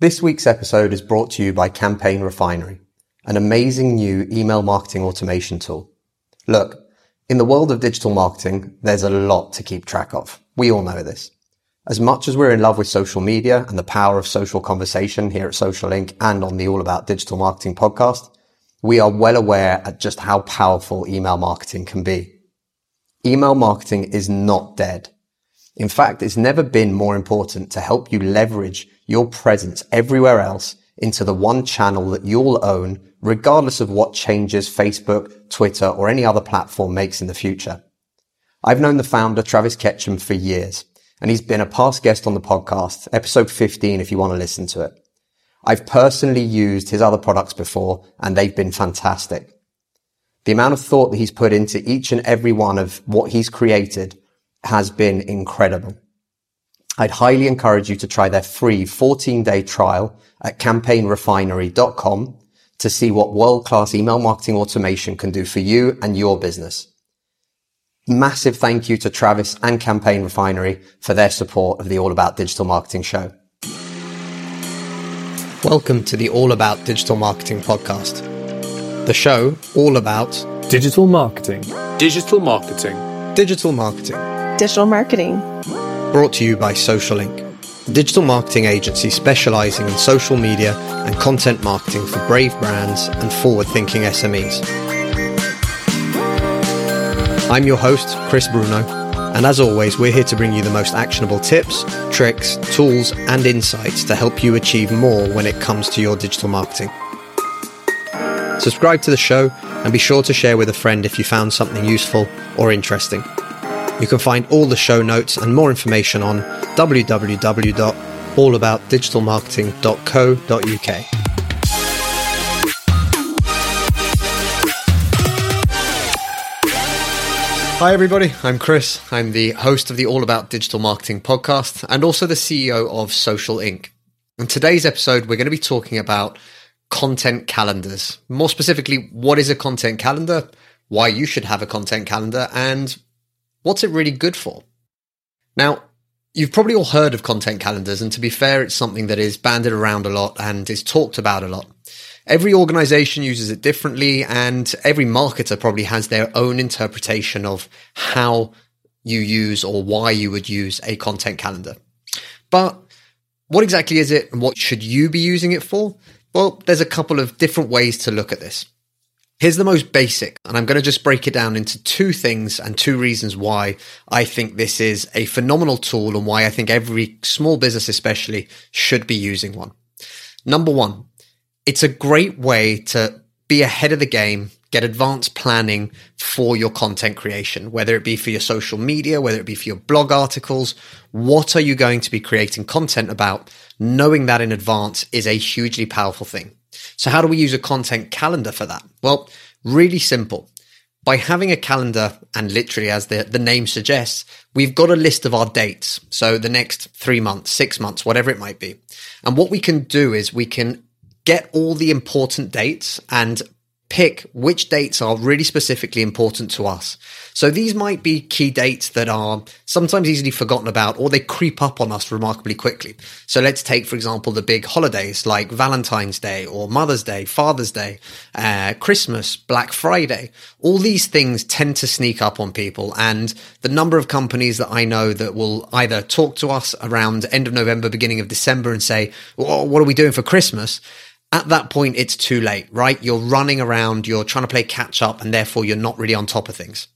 This week's episode is brought to you by Campaign Refinery, an amazing new email marketing automation tool. Look, in the world of digital marketing, there's a lot to keep track of. We all know this. As much as we're in love with social media and the power of social conversation here at Social Inc. and on the All About Digital Marketing podcast, we are well aware at just how powerful email marketing can be. Email marketing is not dead. In fact, it's never been more important to help you leverage your presence everywhere else into the one channel that you'll own, regardless of what changes Facebook, Twitter, or any other platform makes in the future. I've known the founder, Travis Ketchum, for years, and he's been a past guest on the podcast, episode 15, if you want to listen to it. I've personally used his other products before, and they've been fantastic. The amount of thought that he's put into each and every one of what he's created has been incredible. I'd highly encourage you to try their free 14 day trial at campaignrefinery.com to see what world class email marketing automation can do for you and your business. Massive thank you to Travis and Campaign Refinery for their support of the All About Digital Marketing show. Welcome to the All About Digital Marketing podcast. The show all about digital marketing. Digital marketing. Digital marketing. Digital marketing brought to you by Social Inc., a digital marketing agency specializing in social media and content marketing for brave brands and forward thinking SMEs. I'm your host, Chris Bruno, and as always, we're here to bring you the most actionable tips, tricks, tools, and insights to help you achieve more when it comes to your digital marketing. Subscribe to the show and be sure to share with a friend if you found something useful or interesting. You can find all the show notes and more information on www.allaboutdigitalmarketing.co.uk. Hi, everybody. I'm Chris. I'm the host of the All About Digital Marketing podcast and also the CEO of Social Inc. In today's episode, we're going to be talking about content calendars. More specifically, what is a content calendar, why you should have a content calendar, and what's it really good for? Now, you've probably all heard of content calendars, and to be fair, it's something that is banded around a lot and is talked about a lot. Every organization uses it differently, and every marketer probably has their own interpretation of how you use or why you would use a content calendar. But what exactly is it and what should you be using it for? Well, there's a couple of different ways to look at this. Here's the most basic, and I'm going to just break it down into two things and two reasons why I think this is a phenomenal tool and why I think every small business, especially, should be using one. Number one, it's a great way to be ahead of the game, get advanced planning for your content creation, whether it be for your social media, whether it be for your blog articles. What are you going to be creating content about? Knowing that in advance is a hugely powerful thing. So how do we use a content calendar for that? Well, really simple. By having a calendar and literally as the, the name suggests, we've got a list of our dates. So the next three months, six months, whatever it might be. And what we can do is we can get all the important dates and pick which dates are really specifically important to us. So these might be key dates that are sometimes easily forgotten about or they creep up on us remarkably quickly. So let's take, for example, the big holidays like Valentine's Day or Mother's Day, Father's Day, uh, Christmas, Black Friday. All these things tend to sneak up on people. And the number of companies that I know that will either talk to us around end of November, beginning of December and say, well, what are we doing for Christmas? At that point, it's too late, right? You're running around, you're trying to play catch up, and therefore you're not really on top of things.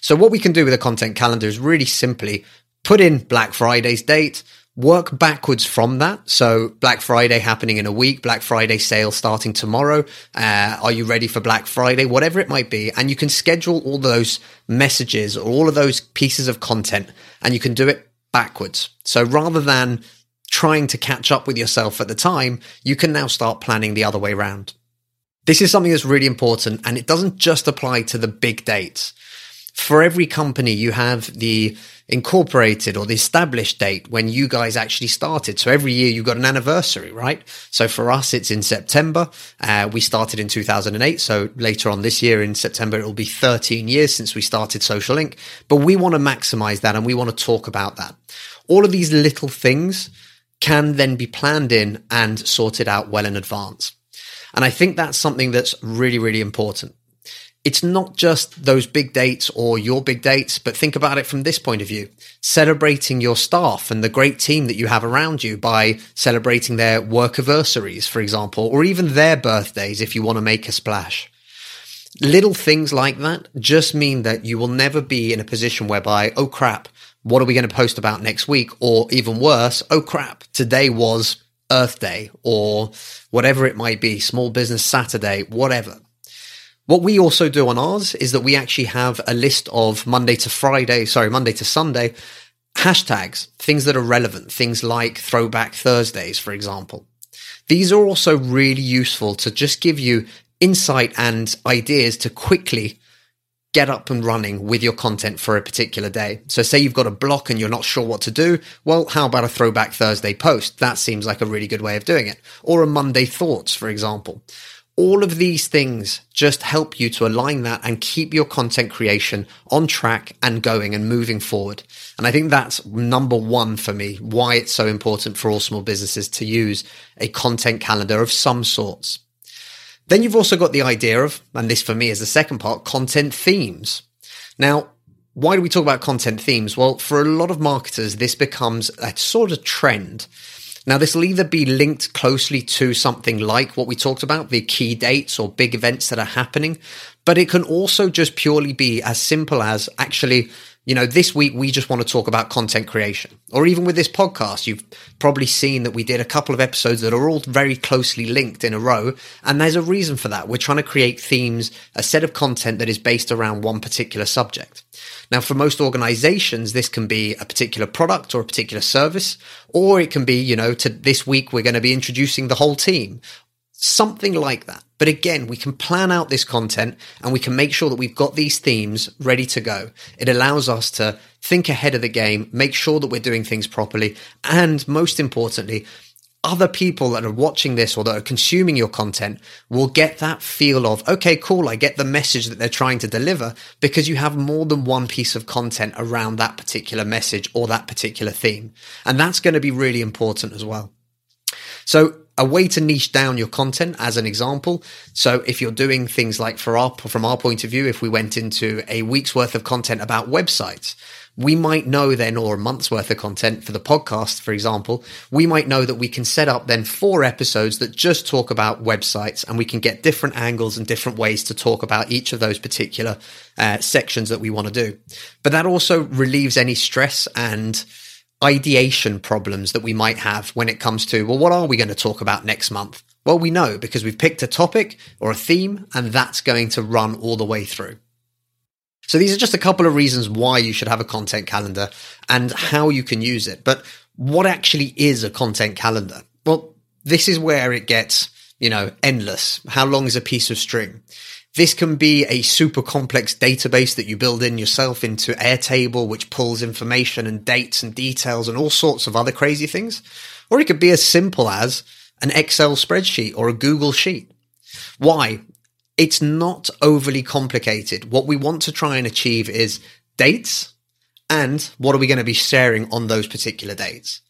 So, what we can do with a content calendar is really simply put in Black Friday's date, work backwards from that. So, Black Friday happening in a week, Black Friday sale starting tomorrow. Uh, are you ready for Black Friday? Whatever it might be. And you can schedule all those messages or all of those pieces of content, and you can do it backwards. So, rather than trying to catch up with yourself at the time, you can now start planning the other way around. This is something that's really important and it doesn't just apply to the big dates. For every company, you have the incorporated or the established date when you guys actually started. So every year you've got an anniversary, right? So for us, it's in September. Uh, we started in 2008. So later on this year in September, it will be 13 years since we started Social Inc. But we want to maximize that and we want to talk about that. All of these little things can then be planned in and sorted out well in advance. And I think that's something that's really, really important. It's not just those big dates or your big dates, but think about it from this point of view. Celebrating your staff and the great team that you have around you by celebrating their work anniversaries, for example, or even their birthdays if you want to make a splash. Little things like that just mean that you will never be in a position whereby, oh crap, what are we going to post about next week? Or even worse, oh crap, today was Earth Day or whatever it might be, Small Business Saturday, whatever. What we also do on ours is that we actually have a list of Monday to Friday, sorry, Monday to Sunday hashtags, things that are relevant, things like Throwback Thursdays, for example. These are also really useful to just give you insight and ideas to quickly get up and running with your content for a particular day. So say you've got a block and you're not sure what to do. Well, how about a throwback Thursday post? That seems like a really good way of doing it. Or a Monday thoughts, for example. All of these things just help you to align that and keep your content creation on track and going and moving forward. And I think that's number one for me, why it's so important for all small businesses to use a content calendar of some sorts. Then you've also got the idea of, and this for me is the second part, content themes. Now, why do we talk about content themes? Well, for a lot of marketers, this becomes a sort of trend. Now, this will either be linked closely to something like what we talked about, the key dates or big events that are happening, but it can also just purely be as simple as actually you know, this week we just want to talk about content creation. Or even with this podcast, you've probably seen that we did a couple of episodes that are all very closely linked in a row. And there's a reason for that. We're trying to create themes, a set of content that is based around one particular subject. Now, for most organizations, this can be a particular product or a particular service, or it can be, you know, to this week, we're going to be introducing the whole team, something like that. But again, we can plan out this content and we can make sure that we've got these themes ready to go. It allows us to think ahead of the game, make sure that we're doing things properly, and most importantly, other people that are watching this or that are consuming your content will get that feel of, okay, cool, I get the message that they're trying to deliver because you have more than one piece of content around that particular message or that particular theme. And that's going to be really important as well. So a way to niche down your content as an example. So if you're doing things like for our, from our point of view, if we went into a week's worth of content about websites, we might know then, or a month's worth of content for the podcast, for example, we might know that we can set up then four episodes that just talk about websites and we can get different angles and different ways to talk about each of those particular uh, sections that we want to do. But that also relieves any stress and ideation problems that we might have when it comes to, well, what are we going to talk about next month? Well, we know because we've picked a topic or a theme and that's going to run all the way through. So these are just a couple of reasons why you should have a content calendar and how you can use it. But what actually is a content calendar? Well, this is where it gets, you know, endless. How long is a piece of string? This can be a super complex database that you build in yourself into Airtable, which pulls information and dates and details and all sorts of other crazy things. Or it could be as simple as an Excel spreadsheet or a Google sheet. Why? It's not overly complicated. What we want to try and achieve is dates and what are we going to be sharing on those particular dates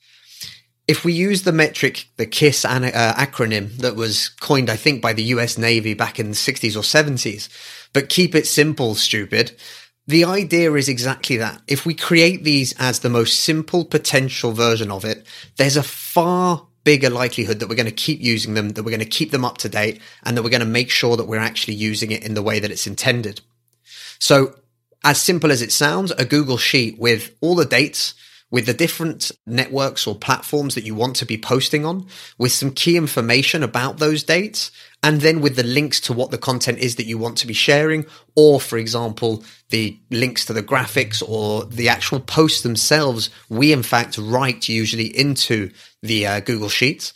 if we use the metric, the KISS an- uh, acronym that was coined, I think, by the US Navy back in the 60s or 70s, but keep it simple, stupid. The idea is exactly that. If we create these as the most simple potential version of it, there's a far bigger likelihood that we're going to keep using them, that we're going to keep them up to date, and that we're going to make sure that we're actually using it in the way that it's intended. So, as simple as it sounds, a Google Sheet with all the dates, with the different networks or platforms that you want to be posting on, with some key information about those dates, and then with the links to what the content is that you want to be sharing, or for example, the links to the graphics or the actual posts themselves, we in fact write usually into the uh, Google Sheets.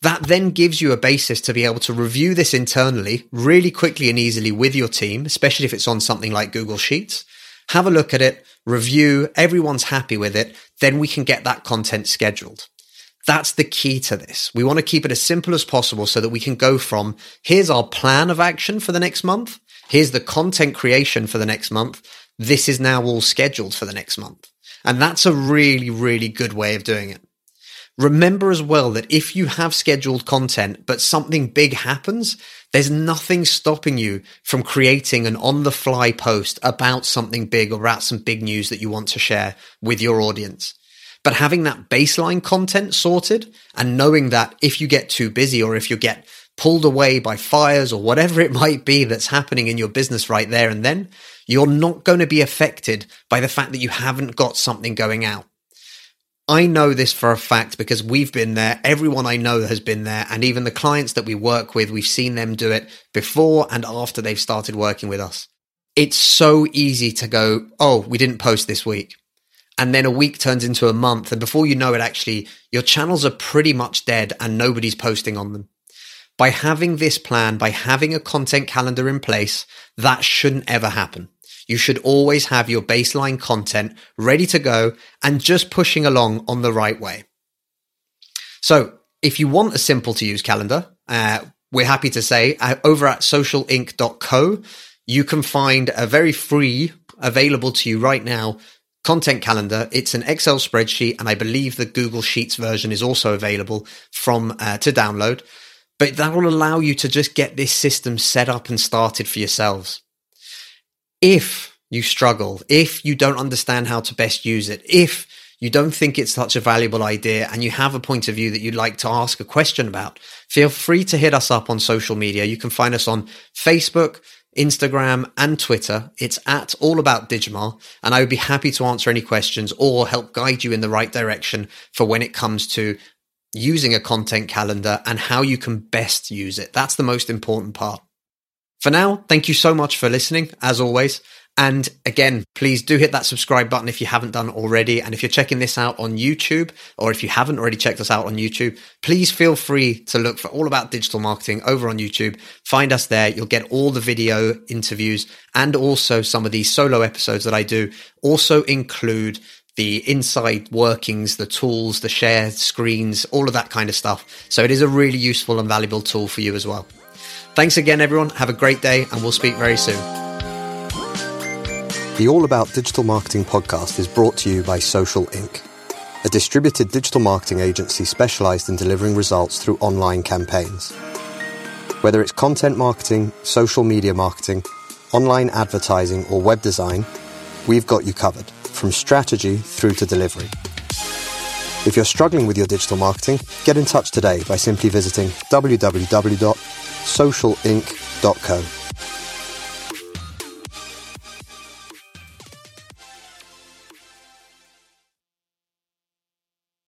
That then gives you a basis to be able to review this internally really quickly and easily with your team, especially if it's on something like Google Sheets. Have a look at it, review, everyone's happy with it, then we can get that content scheduled. That's the key to this. We want to keep it as simple as possible so that we can go from here's our plan of action for the next month. Here's the content creation for the next month. This is now all scheduled for the next month. And that's a really, really good way of doing it. Remember as well that if you have scheduled content, but something big happens, there's nothing stopping you from creating an on the fly post about something big or about some big news that you want to share with your audience. But having that baseline content sorted and knowing that if you get too busy or if you get pulled away by fires or whatever it might be that's happening in your business right there and then, you're not going to be affected by the fact that you haven't got something going out. I know this for a fact because we've been there. Everyone I know has been there. And even the clients that we work with, we've seen them do it before and after they've started working with us. It's so easy to go, Oh, we didn't post this week. And then a week turns into a month. And before you know it, actually, your channels are pretty much dead and nobody's posting on them. By having this plan, by having a content calendar in place, that shouldn't ever happen. You should always have your baseline content ready to go and just pushing along on the right way. So if you want a simple to use calendar, uh, we're happy to say uh, over at socialinc.co, you can find a very free, available to you right now content calendar. It's an Excel spreadsheet, and I believe the Google Sheets version is also available from uh, to download. But that will allow you to just get this system set up and started for yourselves if you struggle, if you don't understand how to best use it, if you don't think it's such a valuable idea and you have a point of view that you'd like to ask a question about, feel free to hit us up on social media. You can find us on Facebook, Instagram, and Twitter. It's at All About Digimar, and I would be happy to answer any questions or help guide you in the right direction for when it comes to using a content calendar and how you can best use it. That's the most important part. For now, thank you so much for listening, as always. And again, please do hit that subscribe button if you haven't done already. And if you're checking this out on YouTube, or if you haven't already checked us out on YouTube, please feel free to look for All About Digital Marketing over on YouTube. Find us there. You'll get all the video interviews and also some of these solo episodes that I do also include the inside workings, the tools, the share screens, all of that kind of stuff. So it is a really useful and valuable tool for you as well. Thanks again, everyone. Have a great day, and we'll speak very soon. The All About Digital Marketing podcast is brought to you by Social Inc., a distributed digital marketing agency specialized in delivering results through online campaigns. Whether it's content marketing, social media marketing, online advertising, or web design, we've got you covered from strategy through to delivery. If you're struggling with your digital marketing, get in touch today by simply visiting www socialinc.co.